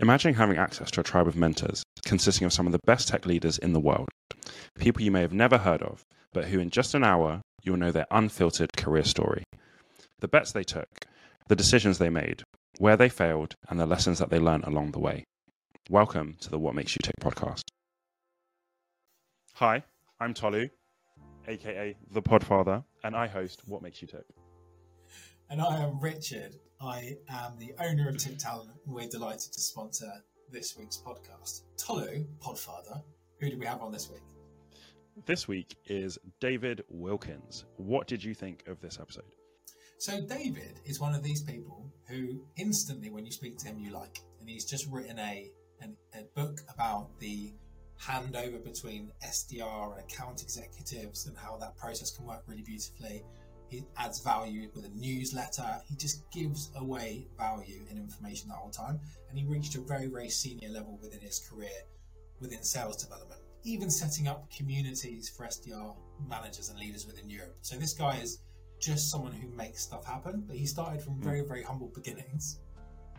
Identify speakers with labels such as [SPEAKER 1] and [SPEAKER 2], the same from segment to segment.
[SPEAKER 1] Imagine having access to a tribe of mentors consisting of some of the best tech leaders in the world, people you may have never heard of, but who in just an hour you'll know their unfiltered career story. The bets they took, the decisions they made, where they failed, and the lessons that they learned along the way. Welcome to the What Makes You Tick podcast. Hi, I'm Tolu, aka the Podfather, and I host What Makes You Tick.
[SPEAKER 2] And I am Richard. I am the owner of Tick Talent, and we're delighted to sponsor this week's podcast. Tolu, Podfather, who do we have on this week?
[SPEAKER 1] This week is David Wilkins. What did you think of this episode?
[SPEAKER 2] So, David is one of these people who instantly, when you speak to him, you like. And he's just written a, an, a book about the handover between SDR and account executives and how that process can work really beautifully. He adds value with a newsletter. He just gives away value and information the whole time. And he reached a very, very senior level within his career within sales development, even setting up communities for SDR managers and leaders within Europe. So this guy is just someone who makes stuff happen, but he started from hmm. very, very humble beginnings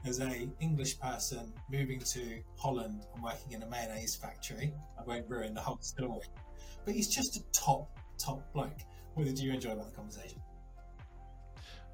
[SPEAKER 2] as a English person moving to Holland and working in a mayonnaise factory. I won't ruin the whole story, but he's just a top, top bloke. What did you enjoy about the conversation?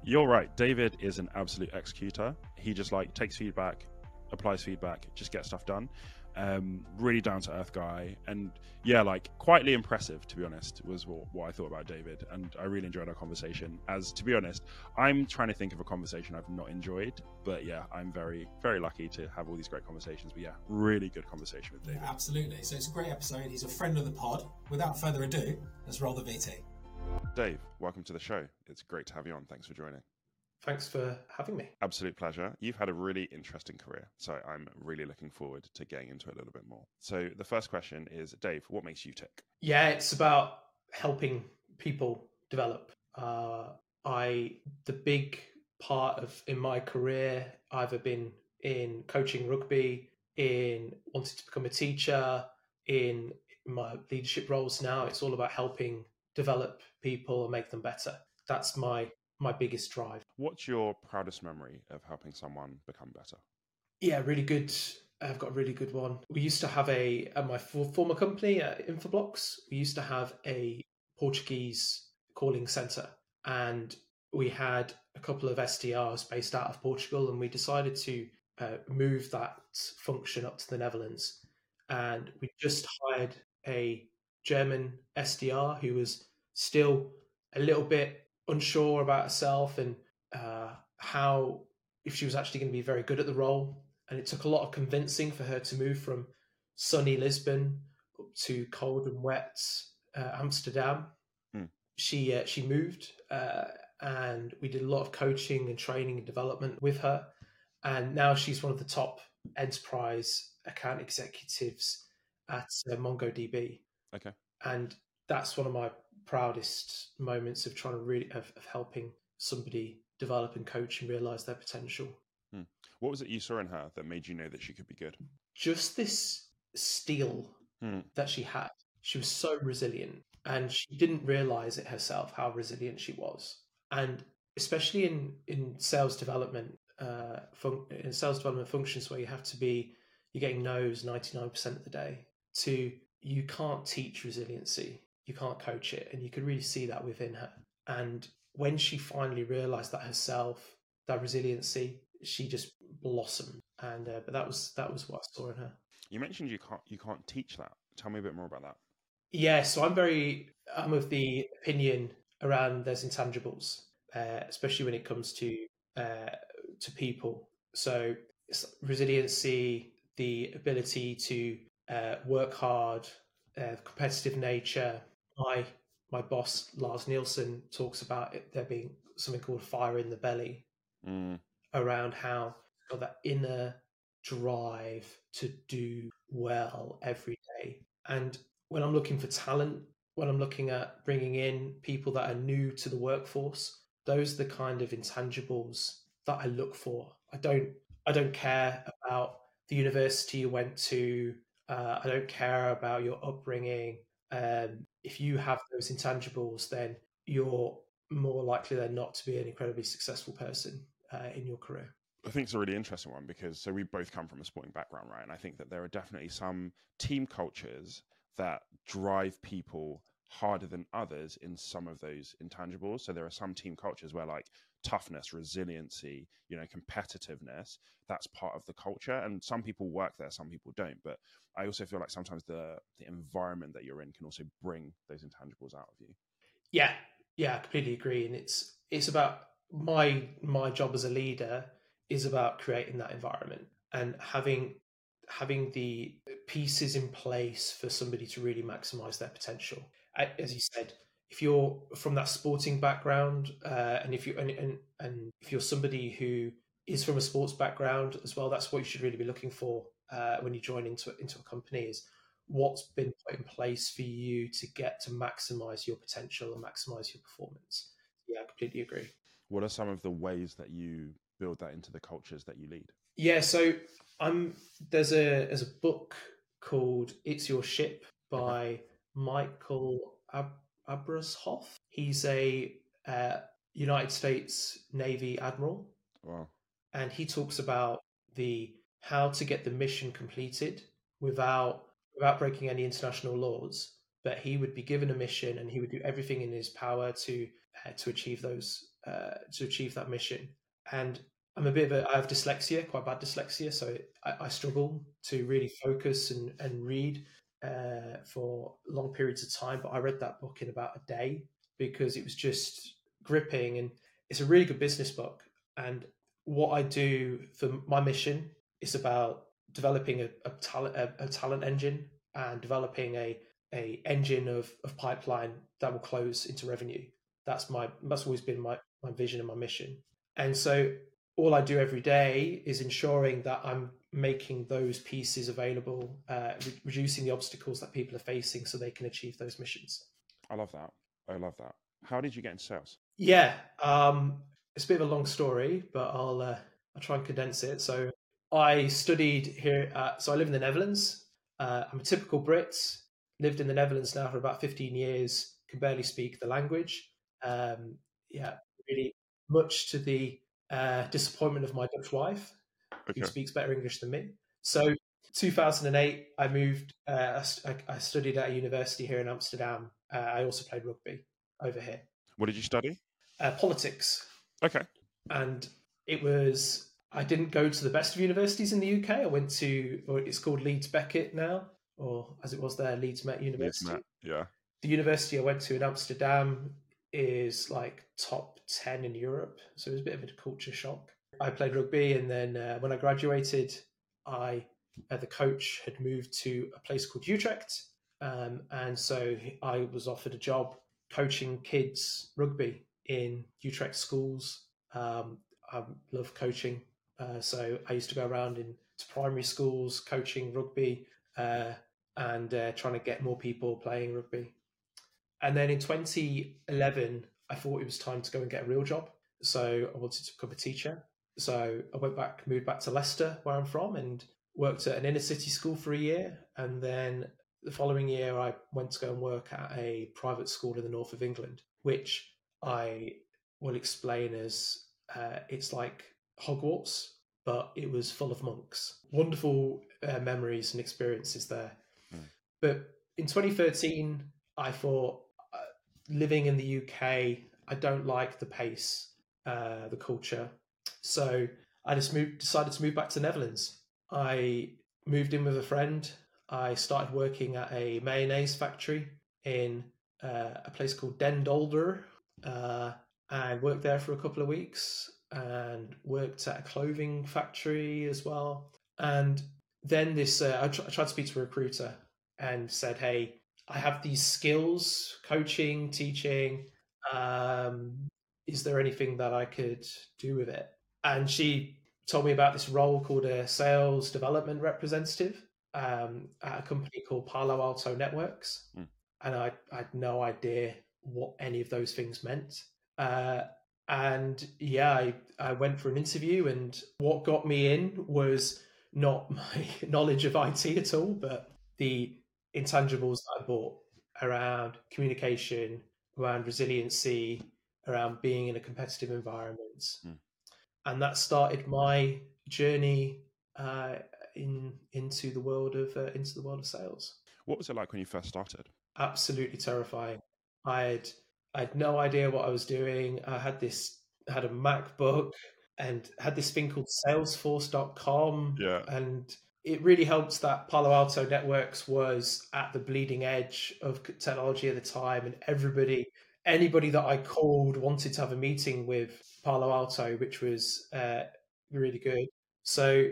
[SPEAKER 1] You're right. David is an absolute executor. He just like takes feedback, applies feedback, just gets stuff done. Um, really down to earth guy, and yeah, like quietly impressive. To be honest, was what, what I thought about David, and I really enjoyed our conversation. As to be honest, I'm trying to think of a conversation I've not enjoyed, but yeah, I'm very very lucky to have all these great conversations. But yeah, really good conversation with David.
[SPEAKER 2] Absolutely. So it's a great episode. He's a friend of the pod. Without further ado, let's roll the VT.
[SPEAKER 1] Dave, welcome to the show. It's great to have you on. Thanks for joining.
[SPEAKER 3] Thanks for having me.
[SPEAKER 1] Absolute pleasure. You've had a really interesting career, so I'm really looking forward to getting into it a little bit more. So, the first question is Dave, what makes you tick?
[SPEAKER 3] Yeah, it's about helping people develop. Uh, I the big part of in my career, either been in coaching rugby, in wanting to become a teacher, in my leadership roles now. It's all about helping develop people and make them better. That's my my biggest drive.
[SPEAKER 1] What's your proudest memory of helping someone become better?
[SPEAKER 3] Yeah, really good. I've got a really good one. We used to have a at my former company at Infoblox. We used to have a Portuguese calling center, and we had a couple of SDRs based out of Portugal, and we decided to uh, move that function up to the Netherlands. And we just hired a German SDR who was still a little bit unsure about herself and uh, how if she was actually going to be very good at the role. And it took a lot of convincing for her to move from sunny Lisbon up to cold and wet uh, Amsterdam. Hmm. She uh, she moved, uh, and we did a lot of coaching and training and development with her. And now she's one of the top enterprise account executives at uh, MongoDB.
[SPEAKER 1] Okay.
[SPEAKER 3] And that's one of my proudest moments of trying to really of, of helping somebody develop and coach and realize their potential.
[SPEAKER 1] Hmm. What was it you saw in her that made you know that she could be good?
[SPEAKER 3] Just this steel hmm. that she had. She was so resilient and she didn't realize it herself how resilient she was. And especially in, in sales development, uh, fun- in sales development functions where you have to be, you're getting no's 99% of the day, to you can't teach resiliency you can't coach it. And you could really see that within her. And when she finally realized that herself, that resiliency, she just blossomed. And uh, but that was that was what I saw in her.
[SPEAKER 1] You mentioned you can't you can't teach that. Tell me a bit more about that.
[SPEAKER 3] Yeah, so I'm very I'm of the opinion around there's intangibles, uh, especially when it comes to uh, to people. So resiliency, the ability to uh, work hard, uh, competitive nature, my my boss Lars Nilsson talks about it there being something called fire in the belly mm. around how got that inner drive to do well every day. And when I'm looking for talent, when I'm looking at bringing in people that are new to the workforce, those are the kind of intangibles that I look for. I don't I don't care about the university you went to. Uh, I don't care about your upbringing. Um, if you have those intangibles, then you're more likely than not to be an incredibly successful person uh, in your career.
[SPEAKER 1] I think it's a really interesting one because so we both come from a sporting background, right? And I think that there are definitely some team cultures that drive people harder than others in some of those intangibles. So there are some team cultures where like toughness, resiliency, you know, competitiveness, that's part of the culture. And some people work there, some people don't. But I also feel like sometimes the the environment that you're in can also bring those intangibles out of you.
[SPEAKER 3] Yeah, yeah, I completely agree. And it's it's about my my job as a leader is about creating that environment and having having the pieces in place for somebody to really maximize their potential. As you said, if you're from that sporting background, uh, and if you and, and and if you're somebody who is from a sports background as well, that's what you should really be looking for uh, when you join into into a company. Is what's been put in place for you to get to maximize your potential and maximize your performance. Yeah, I completely agree.
[SPEAKER 1] What are some of the ways that you build that into the cultures that you lead?
[SPEAKER 3] Yeah, so I'm there's a there's a book called It's Your Ship by Michael Ab- Abrashoff. He's a uh, United States Navy admiral.
[SPEAKER 1] Wow.
[SPEAKER 3] And he talks about the how to get the mission completed without without breaking any international laws. But he would be given a mission, and he would do everything in his power to uh, to achieve those uh, to achieve that mission. And I'm a bit of a I have dyslexia, quite bad dyslexia, so I, I struggle to really focus and and read uh, for long periods of time. But I read that book in about a day because it was just gripping, and it's a really good business book. And what I do for my mission is about developing a, a talent a, a, talent engine and developing a a engine of, of pipeline that will close into revenue. That's my that's always been my, my vision and my mission. And so all I do every day is ensuring that I'm making those pieces available, uh, re- reducing the obstacles that people are facing so they can achieve those missions.
[SPEAKER 1] I love that. I love that. How did you get into sales?
[SPEAKER 3] Yeah, um, it's a bit of a long story, but I'll uh, I'll try and condense it. So I studied here. so I live in the Netherlands. Uh, I'm a typical Brit. Lived in the Netherlands now for about 15 years. Can barely speak the language. Um, yeah, really much to the uh, disappointment of my Dutch wife, okay. who speaks better English than me. So, 2008, I moved. Uh, I, I, studied at a university here in Amsterdam. Uh, I also played rugby over here.
[SPEAKER 1] What did you study?
[SPEAKER 3] Uh, politics.
[SPEAKER 1] Okay.
[SPEAKER 3] And it was. I didn't go to the best of universities in the UK. I went to, or it's called Leeds Beckett now, or as it was there, Leeds Met University. Leeds
[SPEAKER 1] Met, yeah.
[SPEAKER 3] The university I went to in Amsterdam is like top 10 in Europe. So it was a bit of a culture shock. I played rugby, and then uh, when I graduated, I uh, the coach had moved to a place called Utrecht, um, and so I was offered a job coaching kids rugby in Utrecht schools. Um, I love coaching, uh, so I used to go around in to primary schools coaching rugby uh, and uh, trying to get more people playing rugby. And then in 2011, I thought it was time to go and get a real job. So I wanted to become a teacher. So I went back, moved back to Leicester, where I'm from, and worked at an inner city school for a year. And then the following year, I went to go and work at a private school in the north of England, which I will explain as uh, it's like Hogwarts, but it was full of monks. Wonderful uh, memories and experiences there. Mm. But in 2013, I thought living in the UK, I don't like the pace, uh, the culture. So I just moved, decided to move back to the Netherlands. I moved in with a friend. I started working at a mayonnaise factory in uh, a place called Den Dolder. Uh, I worked there for a couple of weeks and worked at a clothing factory as well. And then this, uh, I, tr- I tried to speak to a recruiter and said, "Hey, I have these skills, coaching, teaching. Um, is there anything that I could do with it? And she told me about this role called a sales development representative um, at a company called Palo Alto Networks. Mm. And I, I, had no idea what any of those things meant. Uh, and yeah, I, I went for an interview, and what got me in was not my knowledge of IT at all, but the intangibles that I bought around communication, around resiliency, around being in a competitive environment. Mm. And that started my journey uh, in into the world of uh, into the world of sales.
[SPEAKER 1] What was it like when you first started?
[SPEAKER 3] Absolutely terrifying. I had I had no idea what I was doing. I had this had a MacBook and had this thing called Salesforce.com.
[SPEAKER 1] Yeah.
[SPEAKER 3] And it really helped that Palo Alto Networks was at the bleeding edge of technology at the time, and everybody, anybody that I called wanted to have a meeting with Palo Alto, which was uh, really good. So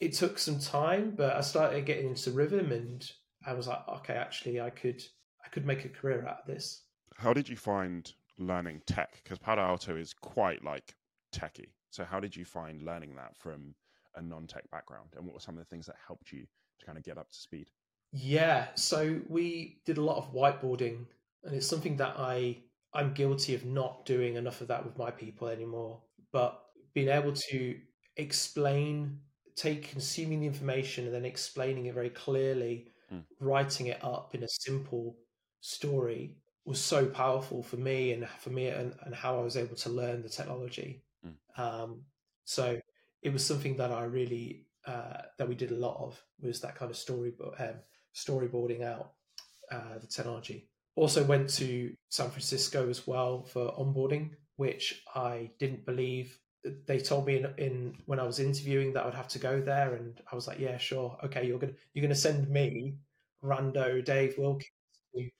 [SPEAKER 3] it took some time, but I started getting into rhythm, and I was like, okay, actually, I could, I could make a career out of this.
[SPEAKER 1] How did you find learning tech? Because Palo Alto is quite like techie. So how did you find learning that from a non-tech background, and what were some of the things that helped you to kind of get up to speed?
[SPEAKER 3] Yeah, so we did a lot of whiteboarding, and it's something that I I'm guilty of not doing enough of that with my people anymore. But being able to explain, take consuming the information and then explaining it very clearly,
[SPEAKER 1] Mm.
[SPEAKER 3] writing it up in a simple story was so powerful for me and for me and, and how I was able to learn the technology.
[SPEAKER 1] Mm.
[SPEAKER 3] Um, so it was something that I really uh, that we did a lot of was that kind of story um, storyboarding out uh, the technology. Also went to San Francisco as well for onboarding, which I didn't believe. They told me in, in when I was interviewing that I would have to go there, and I was like, "Yeah, sure, okay. You're gonna you're gonna send me, Rando Dave Wilkins, to,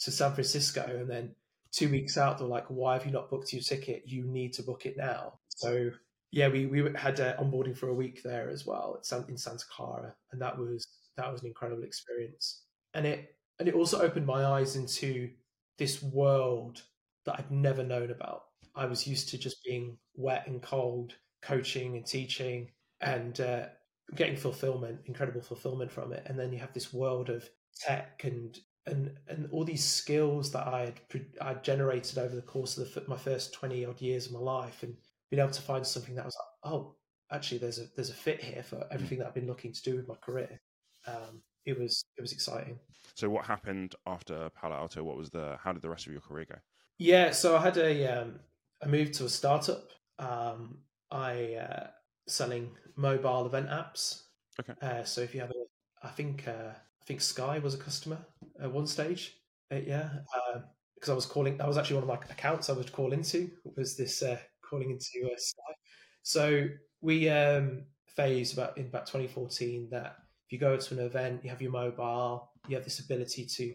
[SPEAKER 3] to San Francisco, and then two weeks out, they're like, "Why have you not booked your ticket? You need to book it now." So yeah, we we had uh, onboarding for a week there as well at San, in Santa Clara, and that was that was an incredible experience. And it and it also opened my eyes into this world that I'd never known about. I was used to just being wet and cold, coaching and teaching, and uh, getting fulfillment, incredible fulfillment from it. And then you have this world of tech and and and all these skills that I had I generated over the course of the, my first twenty odd years of my life, and being able to find something that was like, oh, actually, there's a there's a fit here for everything that I've been looking to do with my career. Um, it was it was exciting.
[SPEAKER 1] So what happened after Palo Alto? What was the how did the rest of your career go?
[SPEAKER 3] Yeah, so I had a um, I moved to a startup. Um, I uh, selling mobile event apps.
[SPEAKER 1] Okay.
[SPEAKER 3] Uh, so if you have a, I think uh, I think Sky was a customer at one stage. Uh, yeah, because I was calling. That was actually one of my accounts I would call into. Was this uh, calling into uh, Sky? So we um, phased about in about 2014 that if you go to an event, you have your mobile, you have this ability to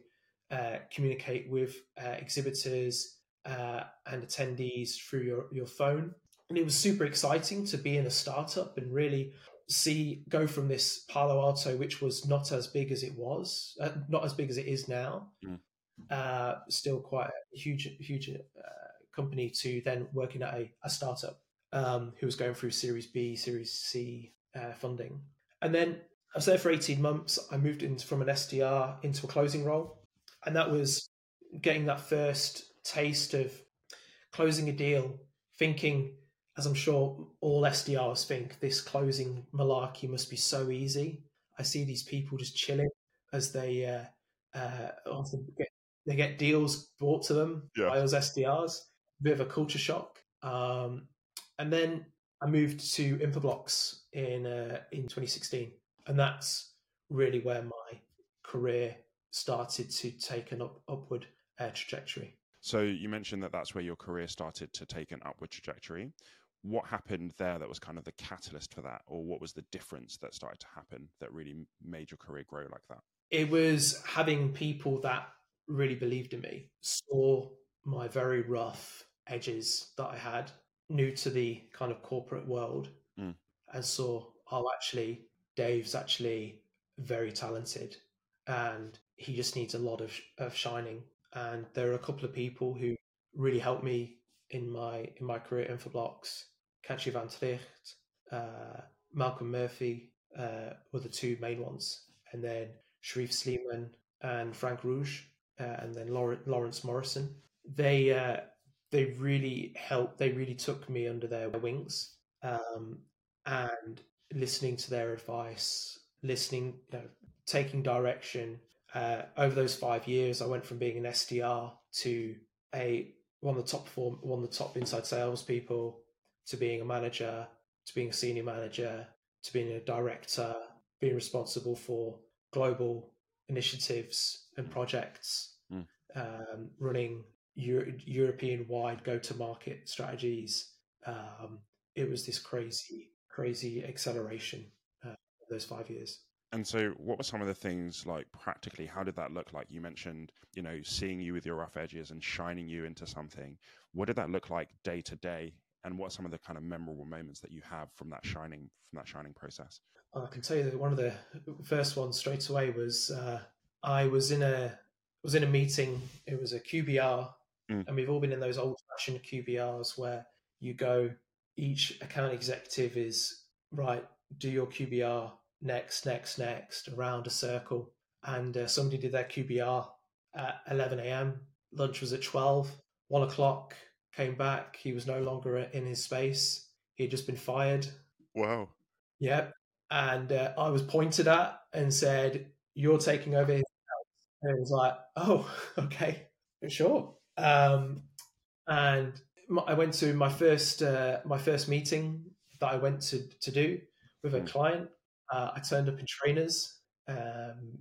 [SPEAKER 3] uh, communicate with uh, exhibitors uh, and attendees through your, your phone. And it was super exciting to be in a startup and really see go from this Palo Alto, which was not as big as it was, uh, not as big as it is now,
[SPEAKER 1] mm.
[SPEAKER 3] still quite a huge, huge uh, company, to then working at a, a startup um, who was going through Series B, Series C uh, funding. And then I was there for 18 months. I moved in from an SDR into a closing role. And that was getting that first taste of closing a deal, thinking, as I'm sure all SDRs think, this closing malarkey must be so easy. I see these people just chilling as they uh, uh, get they get deals brought to them
[SPEAKER 1] yeah.
[SPEAKER 3] by us SDRs. A bit of a culture shock. Um, and then I moved to Infoblox in uh, in 2016, and that's really where my career started to take an up, upward uh, trajectory.
[SPEAKER 1] So you mentioned that that's where your career started to take an upward trajectory. What happened there that was kind of the catalyst for that, or what was the difference that started to happen that really made your career grow like that?
[SPEAKER 3] It was having people that really believed in me, saw my very rough edges that I had, new to the kind of corporate world,
[SPEAKER 1] mm.
[SPEAKER 3] and saw, oh, actually, Dave's actually very talented and he just needs a lot of, of shining. And there are a couple of people who really helped me in my in my career in Infoblox. Katje van Tricht, uh, Malcolm Murphy uh, were the two main ones, and then Sharif Sleeman and Frank Rouge, uh, and then Lawrence Morrison. They uh, they really helped. They really took me under their wings, um, and listening to their advice, listening, you know, taking direction. Uh, over those five years, I went from being an SDR to a one of the top form, one of the top inside salespeople to being a manager to being a senior manager to being a director, being responsible for global initiatives and projects,
[SPEAKER 1] Mm.
[SPEAKER 3] um, running Euro- European wide go to market strategies. Um, it was this crazy, crazy acceleration uh, those five years.
[SPEAKER 1] And so, what were some of the things like practically? How did that look like? You mentioned, you know, seeing you with your rough edges and shining you into something. What did that look like day to day? And what are some of the kind of memorable moments that you have from that shining from that shining process?
[SPEAKER 3] I can tell you that one of the first ones straight away was uh, I was in a was in a meeting. It was a QBR,
[SPEAKER 1] Mm.
[SPEAKER 3] and we've all been in those old fashioned QBRs where you go. Each account executive is right. Do your QBR next, next, next around a circle, and uh, somebody did their QBR at 11 a.m. Lunch was at 12. One o'clock came back. He was no longer in his space. He had just been fired.
[SPEAKER 1] Wow.
[SPEAKER 3] Yep. And uh, I was pointed at and said, You're taking over his house. And it was like, Oh, okay, sure. Um, and I went to my first uh, my first meeting that I went to to do with a
[SPEAKER 1] Mm.
[SPEAKER 3] client. Uh, I turned up in trainers. Um,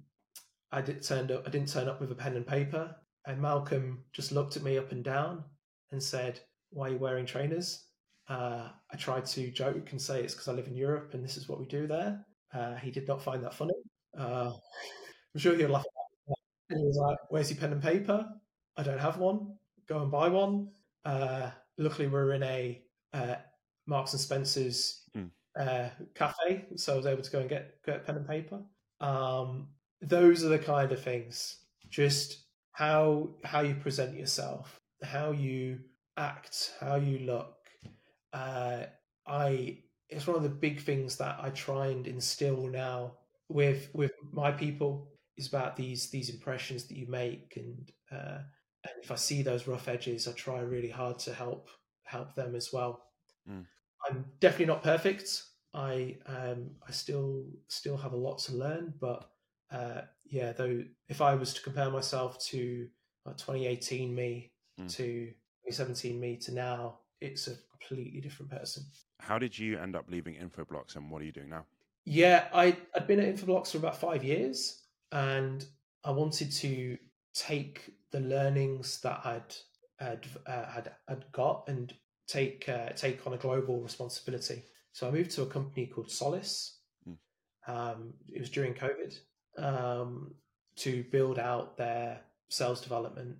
[SPEAKER 3] I did turned up. I didn't turn up with a pen and paper. And Malcolm just looked at me up and down and said, "Why are you wearing trainers?" Uh, I tried to joke and say it's because I live in Europe and this is what we do there. Uh, he did not find that funny. Uh, I'm sure he'll laugh at that. And he was like, Where's your pen and paper? I don't have one. Go and buy one. Uh, luckily, we're in a uh, Marks and Spencer's
[SPEAKER 1] Mm.
[SPEAKER 3] uh, cafe, so I was able to go and get, get pen and paper. Um, those are the kind of things. Just how how you present yourself, how you act, how you look, uh, I it's one of the big things that I try and instill now with with my people is about these these impressions that you make and uh, and if I see those rough edges, I try really hard to help help them as well.
[SPEAKER 1] Mm.
[SPEAKER 3] I'm definitely not perfect. I um I still still have a lot to learn, but uh, yeah, though if I was to compare myself to uh, 2018 me
[SPEAKER 1] Mm.
[SPEAKER 3] to 2017 me to now, it's a completely different person.
[SPEAKER 1] How did you end up leaving Infoblox, and what are you doing now?
[SPEAKER 3] Yeah, I I'd been at Infoblox for about five years, and I wanted to take the learnings that I'd had uh, had, had got and take uh, take on a global responsibility. So I moved to a company called Solace.
[SPEAKER 1] Mm.
[SPEAKER 3] Um, it was during COVID um, to build out their sales development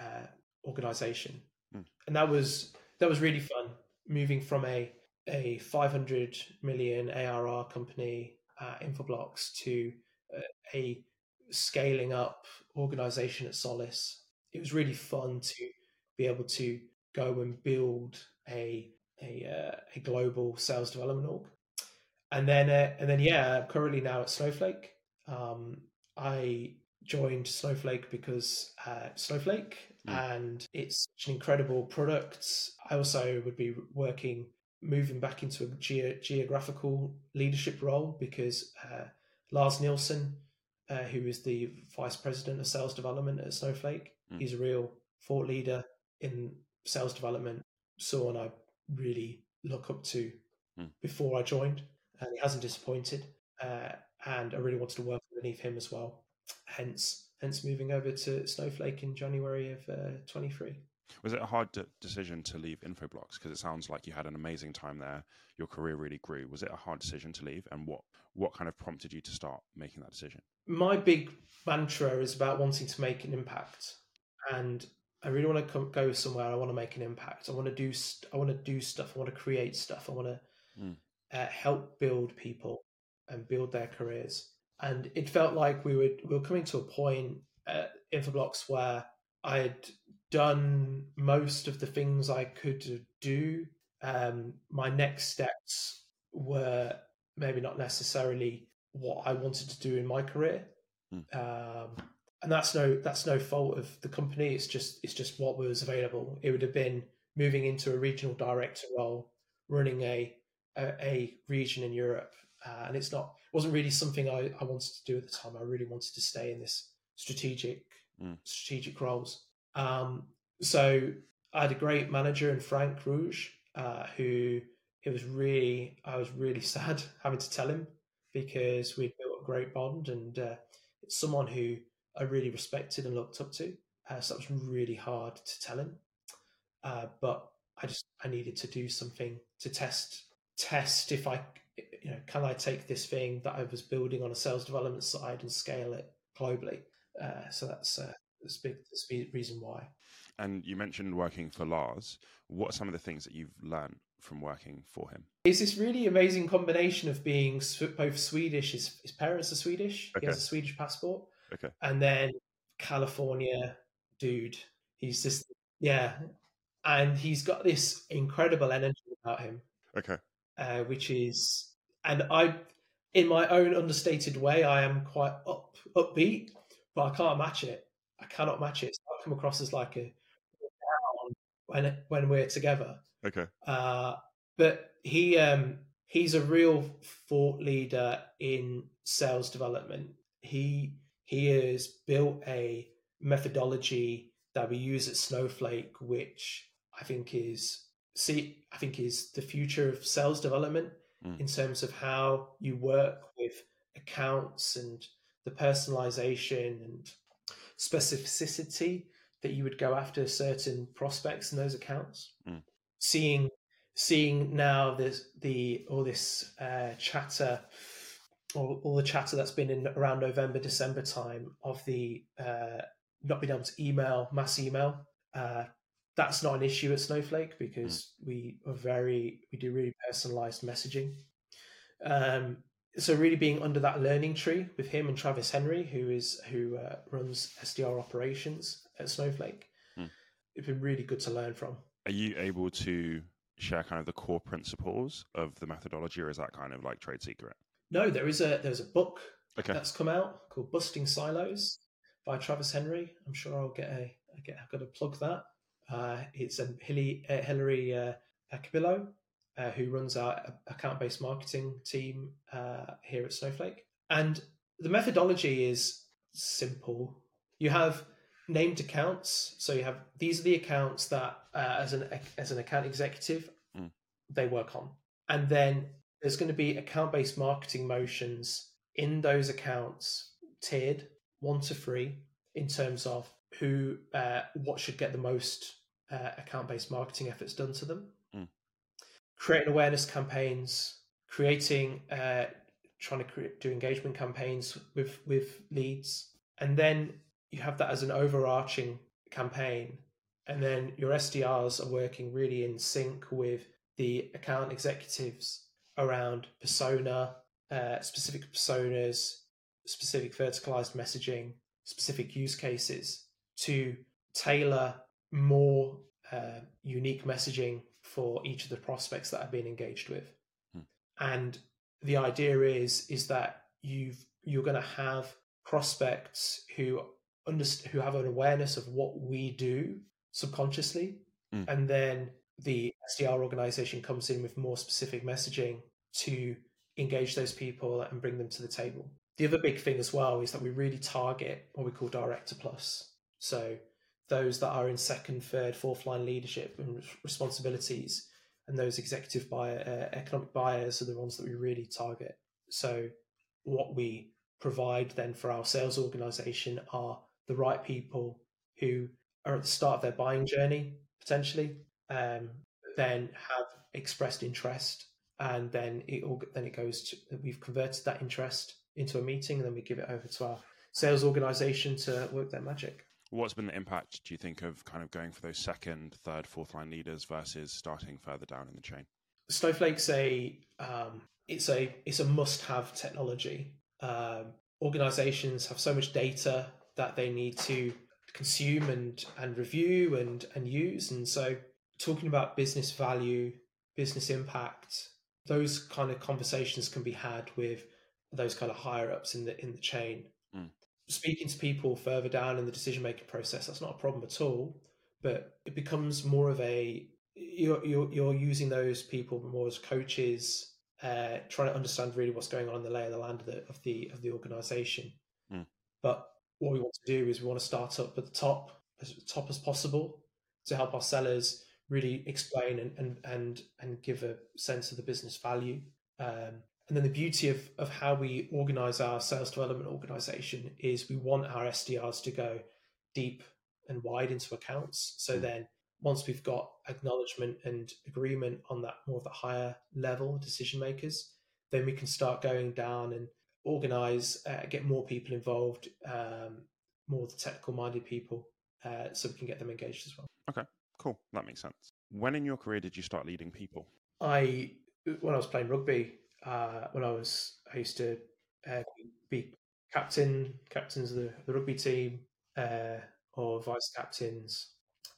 [SPEAKER 3] uh, organization,
[SPEAKER 1] Mm.
[SPEAKER 3] and that was that was really fun. Moving from a a 500 million ARR company, uh, Infoblox, to uh, a scaling up organization at Solace. It was really fun to be able to go and build a a, uh, a global sales development org, and then uh, and then yeah, currently now at Snowflake. Um, I joined Snowflake because uh, Snowflake
[SPEAKER 1] Mm.
[SPEAKER 3] and it's such an incredible product. I also would be working moving back into a ge- geographical leadership role because uh, Lars Nilsson, uh, who is the vice president of sales development at Snowflake,
[SPEAKER 1] Mm.
[SPEAKER 3] he's a real thought leader in sales development. Someone I really look up to
[SPEAKER 1] Mm.
[SPEAKER 3] before I joined, and he hasn't disappointed. Uh, and I really wanted to work underneath him as well. Hence, hence moving over to Snowflake in January of uh, 23.
[SPEAKER 1] Was it a hard de- decision to leave Infoblox? Because it sounds like you had an amazing time there. Your career really grew. Was it a hard decision to leave? And what what kind of prompted you to start making that decision?
[SPEAKER 3] My big mantra is about wanting to make an impact, and I really want to come, go somewhere. I want to make an impact. I want to do. St- I want to do stuff. I want to create stuff. I want to
[SPEAKER 1] Mm.
[SPEAKER 3] uh, help build people and build their careers. And it felt like we were we were coming to a point at Infoblox where I had done most of the things I could do. Um, my next steps were maybe not necessarily what I wanted to do in my career,
[SPEAKER 1] Mm.
[SPEAKER 3] um, and that's no that's no fault of the company. It's just it's just what was available. It would have been moving into a regional director role, running a a, a region in Europe, uh, and it's not wasn't really something I, I wanted to do at the time. I really wanted to stay in this strategic
[SPEAKER 1] Mm.
[SPEAKER 3] strategic roles. Um, so I had a great manager in Frank Rouge, uh, who it was really I was really sad having to tell him because we built a great bond and uh, it's someone who I really respected and looked up to. Uh, so it was really hard to tell him. Uh, but I just I needed to do something to test test if I you know can I take this thing that I was building on a sales development side and scale it globally. Uh, so that's that's the reason why.
[SPEAKER 1] And you mentioned working for Lars. What are some of the things that you've learned from working for him?
[SPEAKER 3] It's this really amazing combination of being both Swedish. His, his parents are Swedish. Okay. He has a Swedish passport.
[SPEAKER 1] Okay.
[SPEAKER 3] And then California dude. He's just yeah, and he's got this incredible energy about him.
[SPEAKER 1] Okay.
[SPEAKER 3] Uh, which is, and I, in my own understated way, I am quite up upbeat, but I can't match it. I cannot match it. So I come across as like a when when we're together.
[SPEAKER 1] Okay.
[SPEAKER 3] Uh, but he um, he's a real thought leader in sales development. He he has built a methodology that we use at Snowflake, which I think is see I think is the future of sales development mm. in terms of how you work with accounts and the personalization and specificity that you would go after certain prospects in those accounts.
[SPEAKER 1] Mm.
[SPEAKER 3] Seeing seeing now this the all this uh, chatter all, all the chatter that's been in around November December time of the uh, not being able to email mass email uh, that's not an issue at Snowflake because mm. we are very we do really personalized messaging. Um, so really being under that learning tree with him and Travis Henry, who is who uh, runs SDR operations at Snowflake, mm. it's been really good to learn from.
[SPEAKER 1] Are you able to share kind of the core principles of the methodology, or is that kind of like trade secret?
[SPEAKER 3] No, there is a there's a book
[SPEAKER 1] okay.
[SPEAKER 3] that's come out called Busting Silos by Travis Henry. I'm sure I'll get a I get I've got to plug that. Uh, it's a Hilary, uh, Hilary uh, uh, who runs our account based marketing team uh, here at Snowflake. And the methodology is simple. You have named accounts. So you have these are the accounts that, uh, as an as an account executive, mm. they work on, and then there's going to be account based marketing motions in those accounts, tiered one to three, in terms of who uh, what should get the most uh, account based marketing efforts done to them. Creating awareness campaigns, creating uh, trying to create, do engagement campaigns with with leads, and then you have that as an overarching campaign, and then your SDRs are working really in sync with the account executives around persona, uh, specific personas, specific verticalized messaging, specific use cases to tailor more uh, unique messaging for each of the prospects that I've been engaged with. Hmm. And the idea is is that you've you're going to have prospects who understand who have an awareness of what we do subconsciously,
[SPEAKER 1] hmm.
[SPEAKER 3] and then the SDR organization comes in with more specific messaging to engage those people and bring them to the table. The other big thing as well is that we really target what we call director plus. So those that are in second, third, fourth line leadership and responsibilities, and those executive buyer, uh, economic buyers are the ones that we really target. So what we provide then for our sales organization are the right people who are at the start of their buying journey potentially, um, then have expressed interest, and then it all then it goes to we've converted that interest into a meeting, and then we give it over to our sales organization to work their magic.
[SPEAKER 1] What's been the impact, do you think, of kind of going for those second, third, fourth line leaders versus starting further down in the chain?
[SPEAKER 3] Snowflake's a um, it's a it's a must have technology. Um, organizations have so much data that they need to consume and and review and and use, and so talking about business value, business impact, those kind of conversations can be had with those kind of higher ups in the in the chain. Speaking to people further down in the decision making process, that's not a problem at all. But it becomes more of a you're you're, you're using those people more as coaches, uh, trying to understand really what's going on in the lay of the land of the of the, of the organization.
[SPEAKER 1] Mm.
[SPEAKER 3] But what we want to do is we want to start up at the top as top as possible to help our sellers really explain and and and, and give a sense of the business value. Um, and then the beauty of, of how we organize our sales development organization is we want our SDRs to go deep and wide into accounts. So mm. then once we've got acknowledgement and agreement on that more of the higher level decision makers, then we can start going down and organize, uh, get more people involved, um, more the technical minded people, uh, so we can get them engaged as well.
[SPEAKER 1] Okay, cool. That makes sense. When in your career did you start leading people?
[SPEAKER 3] I, when I was playing rugby, uh, when I was, I used to uh, be captain, captains of the, the rugby team, uh, or vice captains,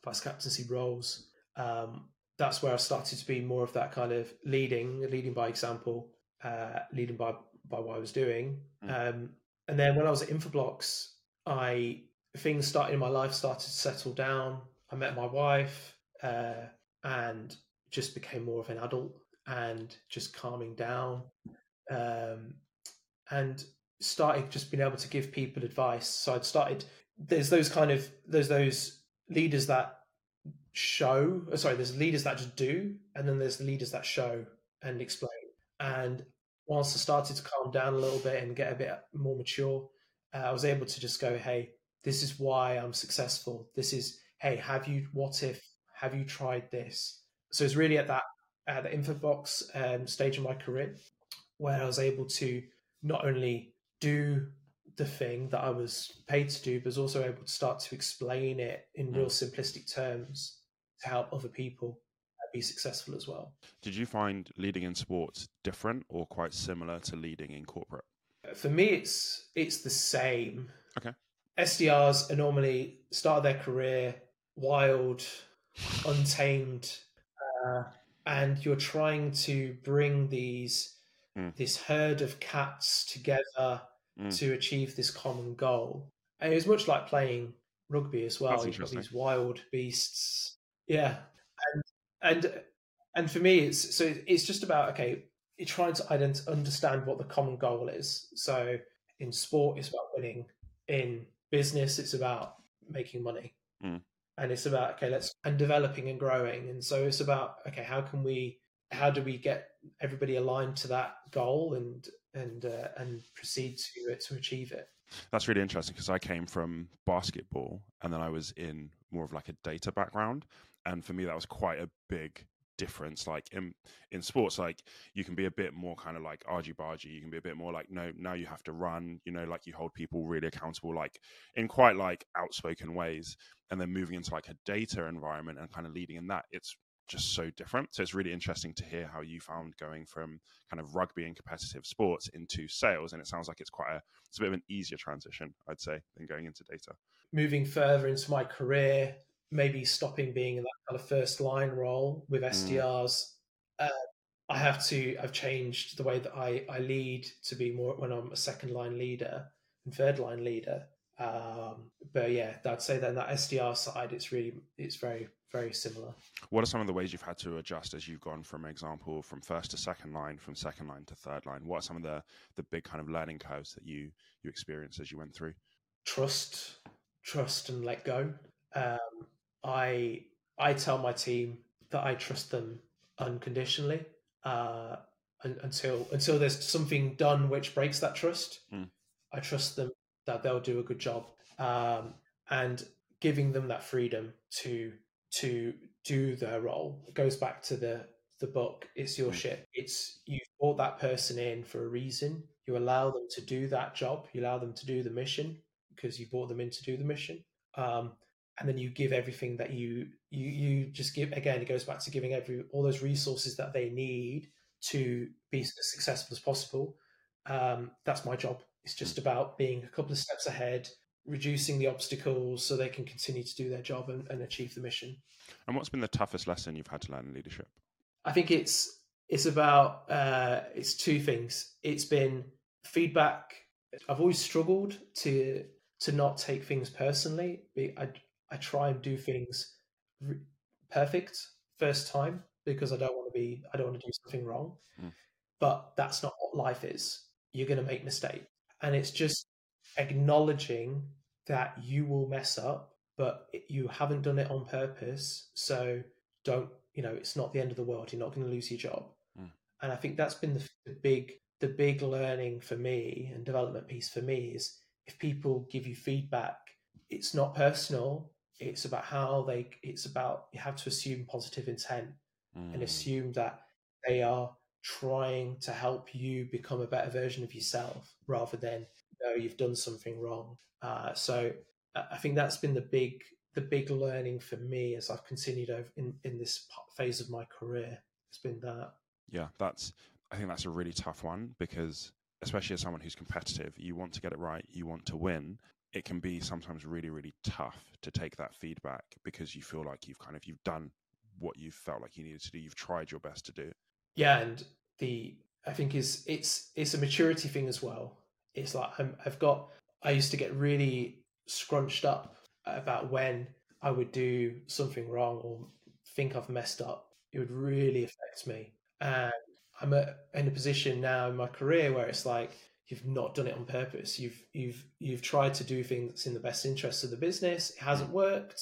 [SPEAKER 3] vice captaincy roles. Um, that's where I started to be more of that kind of leading, leading by example, uh, leading by by what I was doing. Mm. Um, and then when I was at Infoblox, I things started in my life started to settle down. I met my wife uh, and just became more of an adult and just calming down um, and started just being able to give people advice. So I'd started. There's those kind of there's those leaders that show. Sorry, there's leaders that just do, and then there's leaders that show and explain. And once I started to calm down a little bit and get a bit more mature, uh, I was able to just go, "Hey, this is why I'm successful. This is, hey, have you? What if? Have you tried this?" So it's really at that at the Infoblox um, stage of my career where I was able to not only do the thing that I was paid to do, but was also able to start to explain it in real mm. simplistic terms to help other people be successful as well.
[SPEAKER 1] Did you find leading in sports different or quite similar to leading in corporate?
[SPEAKER 3] For me, it's it's the same.
[SPEAKER 1] Okay.
[SPEAKER 3] SDRs are normally start their career wild, untamed, uh, and you're trying to bring these mm. this herd of cats together mm. to achieve this common goal. And it was much like playing rugby as well. You've got these wild beasts. Yeah. And and and for me it's so it's just about okay, you're trying to ident- understand what the common goal is. So in sport it's about winning. In business it's about making money. Mm and it's about okay let's and developing and growing. And so it's about okay how can we how do we get everybody aligned to that goal and and uh, and proceed to it to achieve it?
[SPEAKER 1] That's really interesting because i came from basketball and then i was in more of like a data background. And for me that was quite a big difference like in in sports like you can be a bit more kind of like argy bargy you can be a bit more like no now you have to run you know like you hold people really accountable like in quite like outspoken ways and then moving into like a data environment and kind of leading in that it's just so different. So it's really interesting to hear how you found going from kind of rugby and competitive sports into sales and it sounds like it's quite a it's a bit of an easier transition i'd say than going into data.
[SPEAKER 3] Moving further into my career maybe stopping being in that kind of first line role with SDRs. Mm. Uh, I have to. I've changed the way that I I lead to be more when I'm a second line leader and third line leader. Um, but yeah, I'd say that that SDR side, it's really it's very very similar.
[SPEAKER 1] What are some of the ways you've had to adjust as you've gone from example from first to second line, from second line to third line? What are some of the the big kind of learning curves that you you experienced as you went through?
[SPEAKER 3] Trust, trust, and let go. Um, I I tell my team that I trust them unconditionally uh, until until there's something done which breaks that trust. Mm. I trust them that they'll do a good job, um, and giving them that freedom to to do their role it goes back to the the book. It's your mm. ship. It's you brought that person in for a reason. You allow them to do that job. You allow them to do the mission because you brought them in to do the mission. Um, and then you give everything that you you you just give again it goes back to giving every all those resources that they need to be as successful as possible. Um, that's my job. It's just hmm. about being a couple of steps ahead reducing the obstacles so they can continue to do their job and, and achieve the mission.
[SPEAKER 1] And what's been the toughest lesson you've had to learn in leadership?
[SPEAKER 3] I think it's it's about uh, it's two things. It's been feedback. I've always struggled to to not take things personally. I, I try and do things re- perfect first time because I don't want to be I don't want to do something wrong. Mm. But that's not what life is. You're going to make mistakes, and it's just acknowledging that you will mess up, but you haven't done it on purpose. So don't you know it's not the end of the world you're not going to lose your job
[SPEAKER 1] Mm.
[SPEAKER 3] and i think that's been the, the big the big learning for me and development piece for me is if people give you feedback it's not personal it's about how they it's about you have to assume positive intent and
[SPEAKER 1] Mm.
[SPEAKER 3] assume that they are trying to help you become a better version of yourself rather than no you've done something wrong uh, so I I think that's been the big the big learning for me as I've continued over in, in this phase of my career. It's been that.
[SPEAKER 1] Yeah, that's. I think that's a really tough one because, especially as someone who's competitive, you want to get it right, you want to win. It can be sometimes really, really tough to take that feedback because you feel like you've kind of you've done what you felt like you needed to do. You've tried your best to do.
[SPEAKER 3] Yeah, and the I think is it's it's a maturity thing as well. It's like I'm, I've got I used to get really scrunched up about when I would do something wrong or think I've messed up. It would really affect me, and I'm in a position now in my career where it's like you've not done it on purpose. You've you've you've tried to do things in the best interest of the business. It hasn't worked.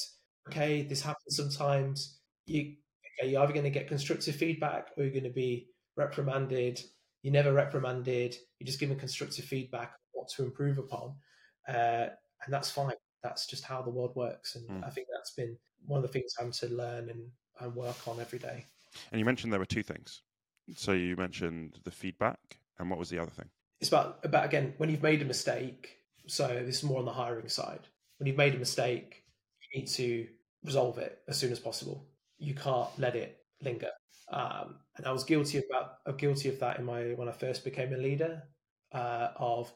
[SPEAKER 3] Okay, this happens sometimes. You okay, you're either going to get constructive feedback or you're going to be reprimanded. You're never reprimanded. You're just given constructive feedback on what to improve upon, uh, and that's fine. That's just how the world works, and
[SPEAKER 1] Mm.
[SPEAKER 3] I think that's been one of the things I'm to learn and, and work on every day.
[SPEAKER 1] And you mentioned there were two things. So you mentioned the feedback, and what was the other thing?
[SPEAKER 3] It's about about again when you've made a mistake. So this is more on the hiring side. When you've made a mistake, you need to resolve it as soon as possible. You can't let it linger. Um, and I was guilty of that. I'm guilty of that in my when I first became a leader, uh, of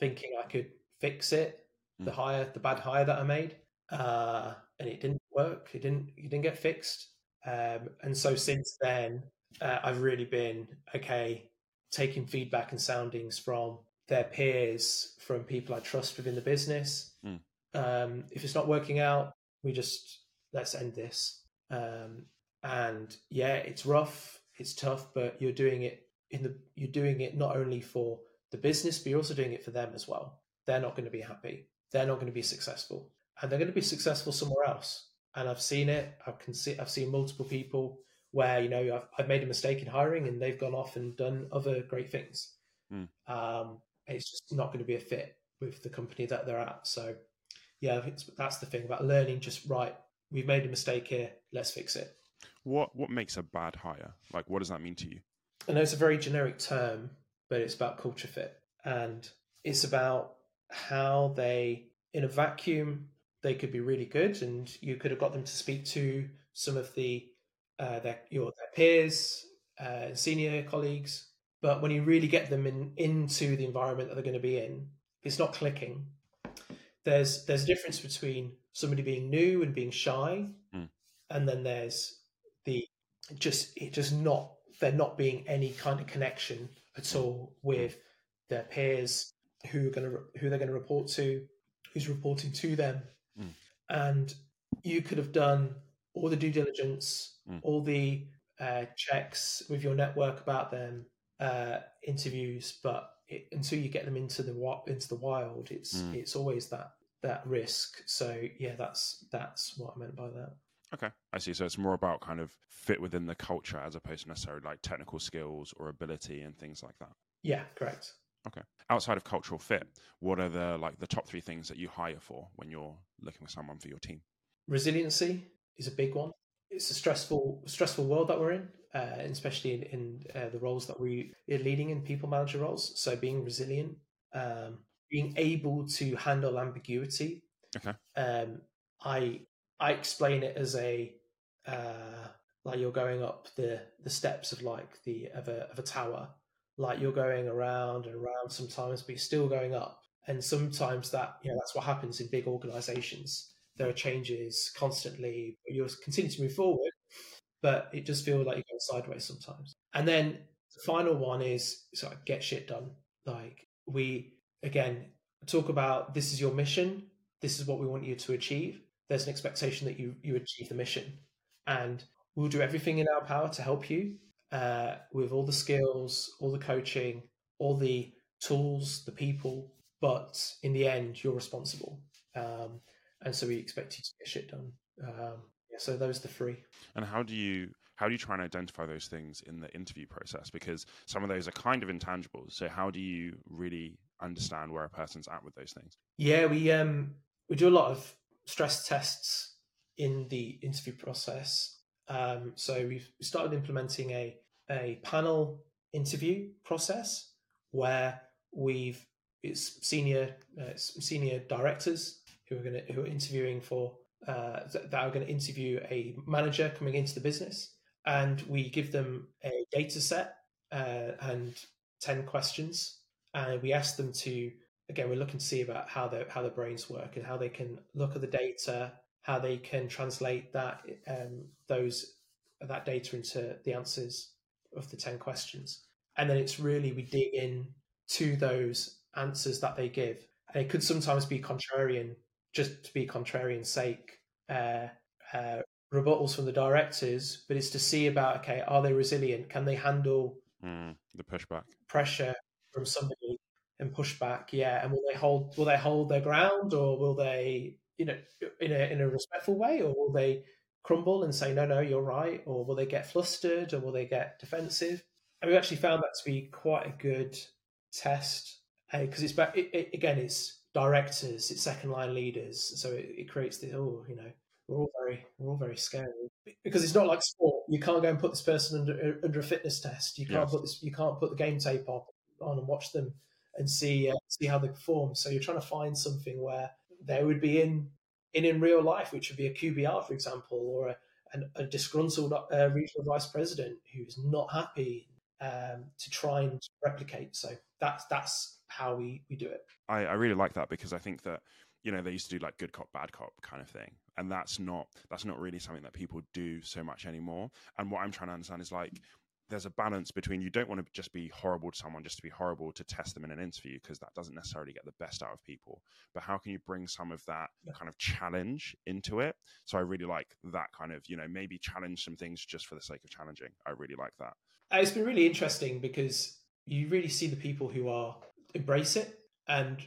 [SPEAKER 3] thinking I could fix it, the
[SPEAKER 1] Mm.
[SPEAKER 3] hire, the bad hire that I made, uh, and it didn't work. It didn't. It didn't get fixed. Um, and so since then, uh, I've really been okay taking feedback and soundings from their peers, from people I trust within the business.
[SPEAKER 1] Mm.
[SPEAKER 3] Um, if it's not working out, we just let's end this. Um, and yeah, it's rough, it's tough, but you're doing it in the you're doing it not only for the business, but you're also doing it for them as well. They're not going to be happy. They're not going to be successful, and they're going to be successful somewhere else. And I've seen it. I can see. I've seen multiple people where you know I've, I've made a mistake in hiring, and they've gone off and done other great things.
[SPEAKER 1] Mm.
[SPEAKER 3] Um, it's just not going to be a fit with the company that they're at. So, yeah, it's- that's the thing about learning. Just right, we've made a mistake here. Let's fix it.
[SPEAKER 1] What what makes a bad hire? Like, what does that mean to you?
[SPEAKER 3] I know it's a very generic term, but it's about culture fit, and it's about how they, in a vacuum, they could be really good, and you could have got them to speak to some of the uh, their your their peers, uh, senior colleagues. But when you really get them in into the environment that they're going to be in, it's not clicking. There's there's a difference between somebody being new and being shy,
[SPEAKER 1] Mm.
[SPEAKER 3] and then there's the just it just not there not being any kind of connection at all with their peers who are going to who they're going to report to who's reporting to them
[SPEAKER 1] Mm.
[SPEAKER 3] and you could have done all the due diligence
[SPEAKER 1] Mm.
[SPEAKER 3] all the uh, checks with your network about them uh, interviews but it, until you get them into the into the wild it's
[SPEAKER 1] Mm.
[SPEAKER 3] it's always that that risk so yeah that's that's what i meant by that
[SPEAKER 1] Okay, I see. So it's more about kind of fit within the culture as opposed to necessarily like technical skills or ability and things like that.
[SPEAKER 3] yeah correct
[SPEAKER 1] Okay. Outside of cultural fit, what are the like the top three things that you hire for when you're looking for someone for your team?
[SPEAKER 3] resiliency is a big one. It's a stressful stressful world that we're in, uh, and especially in, in uh, the roles that we are leading in people manager roles. So being resilient, um, being able to handle ambiguity.
[SPEAKER 1] Okay.
[SPEAKER 3] Um, I I explain it as a uh, like you're going up the the steps of like the of a of a tower, like you're going around and around sometimes, but you're still going up. And sometimes that you know that's what happens in big organizations there are changes constantly. You'll continue to move forward, but it just feels like you're going sideways sometimes. And then the final one is sort of get shit done. Like we again talk about this is your mission, this is what we want you to achieve. There's an expectation that you you achieve the mission, and we'll do everything in our power to help you uh, with all the skills, all the coaching, all the tools, the people. But in the end, you're responsible. Um, and so we expect you to get shit done. Um, Yeah, so those are the three.
[SPEAKER 1] And how do you how do you try and identify those things in the interview process? Because some of those are kind of intangibles. So how do you really understand where a person's at with those things?
[SPEAKER 3] Yeah, we um we do a lot of stress tests in the interview process. Um, so we've started implementing a a panel interview process where we've it's senior uh, senior directors who are going to who are interviewing for uh, that are going to interview a manager coming into the business, and we give them a data set uh, and ten questions, and we ask them to again we're looking to see about how their how their brains work and how they can look at the data, how they can translate that um, those that data into the answers of the ten questions, and then it's really we dig in to those answers that they give. And it could sometimes be contrarian, just to be contrarian sake, uh, uh, rebuttals from the directors, but it's to see about okay, are they resilient? Can they handle
[SPEAKER 1] mm, the pushback,
[SPEAKER 3] pressure from somebody and pushback? Yeah, and will they hold? Will they hold their ground, or will they, you know, in a in a respectful way, or will they crumble and say no, no, you're right, or will they get flustered, or will they get defensive? And we actually found that to be quite a good test because it's it, it, again it's directors, it's second line leaders, so it, it creates the oh you know we're all very we're all very scared because it's not like sport. You can't go and put this person under under a fitness test. You can't yes. put this. You can't put the game tape on on and watch them and see uh, see how they perform. So you're trying to find something where they would be in in in real life, which would be a QBR, for example, or a, a, a disgruntled uh, regional vice president who's not happy um, to try and replicate. So that's that's how we we do it.
[SPEAKER 1] I, I really like that because I think that you know they used to do like good cop bad cop kind of thing. And that's not that's not really something that people do so much anymore. And what i'm trying to understand is like there's a balance between you don't want to just be horrible to someone just to be horrible to test them in an interview because that doesn't necessarily get the best out of people. But how can you bring some of that yeah. kind of challenge into it? So i really like that kind of you know maybe challenge some things just for the sake of challenging. I really like that.
[SPEAKER 3] Uh, it's been really interesting because you really see the people who are embrace it. And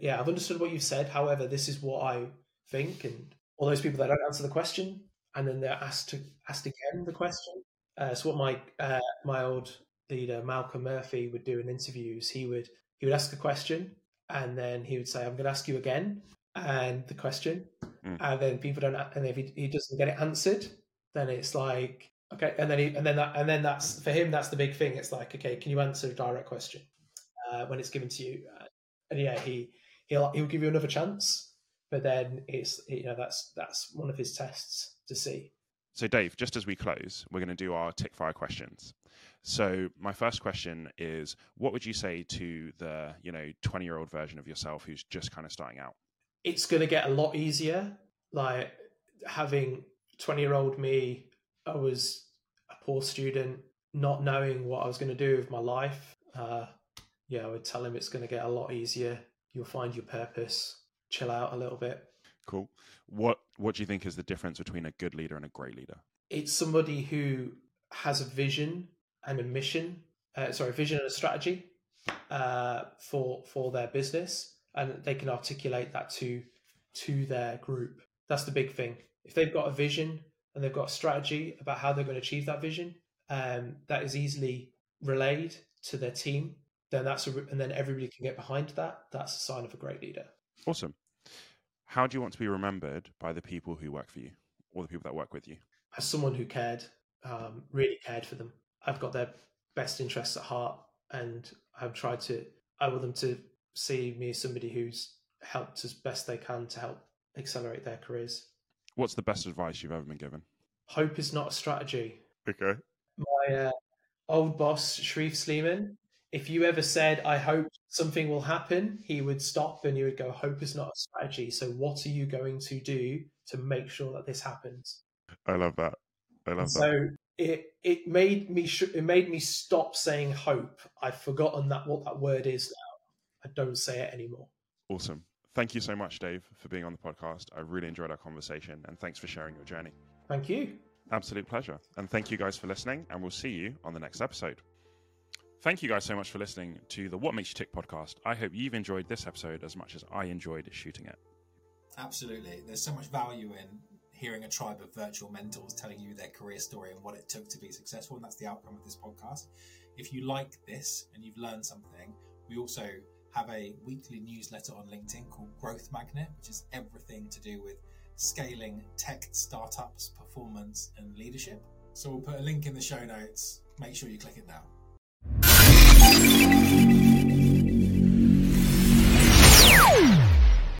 [SPEAKER 3] yeah, I've understood what you've said. However, this is what I think, and all those people that don't answer the question, and then they're asked to asked again the question. Uh, so what my uh, my old leader Malcolm Murphy would do in interviews, he would he would ask a question, and then he would say, "I'm going to ask you again," and the question, mm. and then people don't, and if he, he doesn't get it answered, then it's like okay, and then he, and then that, and then that's for him. That's the big thing. It's like okay, can you answer a direct question? Uh, when it's given to you. Uh, and yeah, he he'll he'll give you another chance, but then it's you know that's that's one of his tests to see.
[SPEAKER 1] So Dave, just as we close, we're going to do our tick fire questions. So my first question is, what would you say to the you know twenty year old version of yourself who's just kind of starting out?
[SPEAKER 3] It's going to get a lot easier. Like having twenty year old me, I was a poor student, not knowing what I was going to do with my life. Uh, yeah, I would tell him it's going to get a lot easier. You'll find your purpose. Chill out a little bit.
[SPEAKER 1] Cool. What What do you think is the difference between a good leader and a great leader?
[SPEAKER 3] It's somebody who has a vision and a mission. Uh, sorry, vision and a strategy uh, for for their business, and they can articulate that to to their group. That's the big thing. If they've got a vision and they've got a strategy about how they're going to achieve that vision, um, that is easily relayed to their team then that's a, and then everybody can get behind that. That's a sign of a great leader.
[SPEAKER 1] Awesome. How do you want to be remembered by the people who work for you or the people that work with you?
[SPEAKER 3] As someone who cared, um, really cared for them. I've got their best interests at heart, and I've tried to. I want them to see me as somebody who's helped as best they can to help accelerate their careers.
[SPEAKER 1] What's the best advice you've ever been given?
[SPEAKER 3] Hope is not a strategy.
[SPEAKER 1] Okay.
[SPEAKER 3] My uh, old boss, Sharif Sleeman, if you ever said, I hope something will happen, he would stop and he would go, Hope is not a strategy. So, what are you going to do to make sure that this happens?
[SPEAKER 1] I love that. I love
[SPEAKER 3] so
[SPEAKER 1] that.
[SPEAKER 3] So, it, it made me sh- it made me stop saying hope. I've forgotten that what that word is now. I don't say it anymore.
[SPEAKER 1] Awesome. Thank you so much, Dave, for being on the podcast. I really enjoyed our conversation and thanks for sharing your journey.
[SPEAKER 3] Thank you.
[SPEAKER 1] Absolute pleasure. And thank you guys for listening, and we'll see you on the next episode. Thank you guys so much for listening to the What Makes You Tick podcast. I hope you've enjoyed this episode as much as I enjoyed shooting it.
[SPEAKER 2] Absolutely. There's so much value in hearing a tribe of virtual mentors telling you their career story and what it took to be successful. And that's the outcome of this podcast. If you like this and you've learned something, we also have a weekly newsletter on LinkedIn called Growth Magnet, which is everything to do with scaling tech startups, performance, and leadership. So we'll put a link in the show notes. Make sure you click it now. Bye.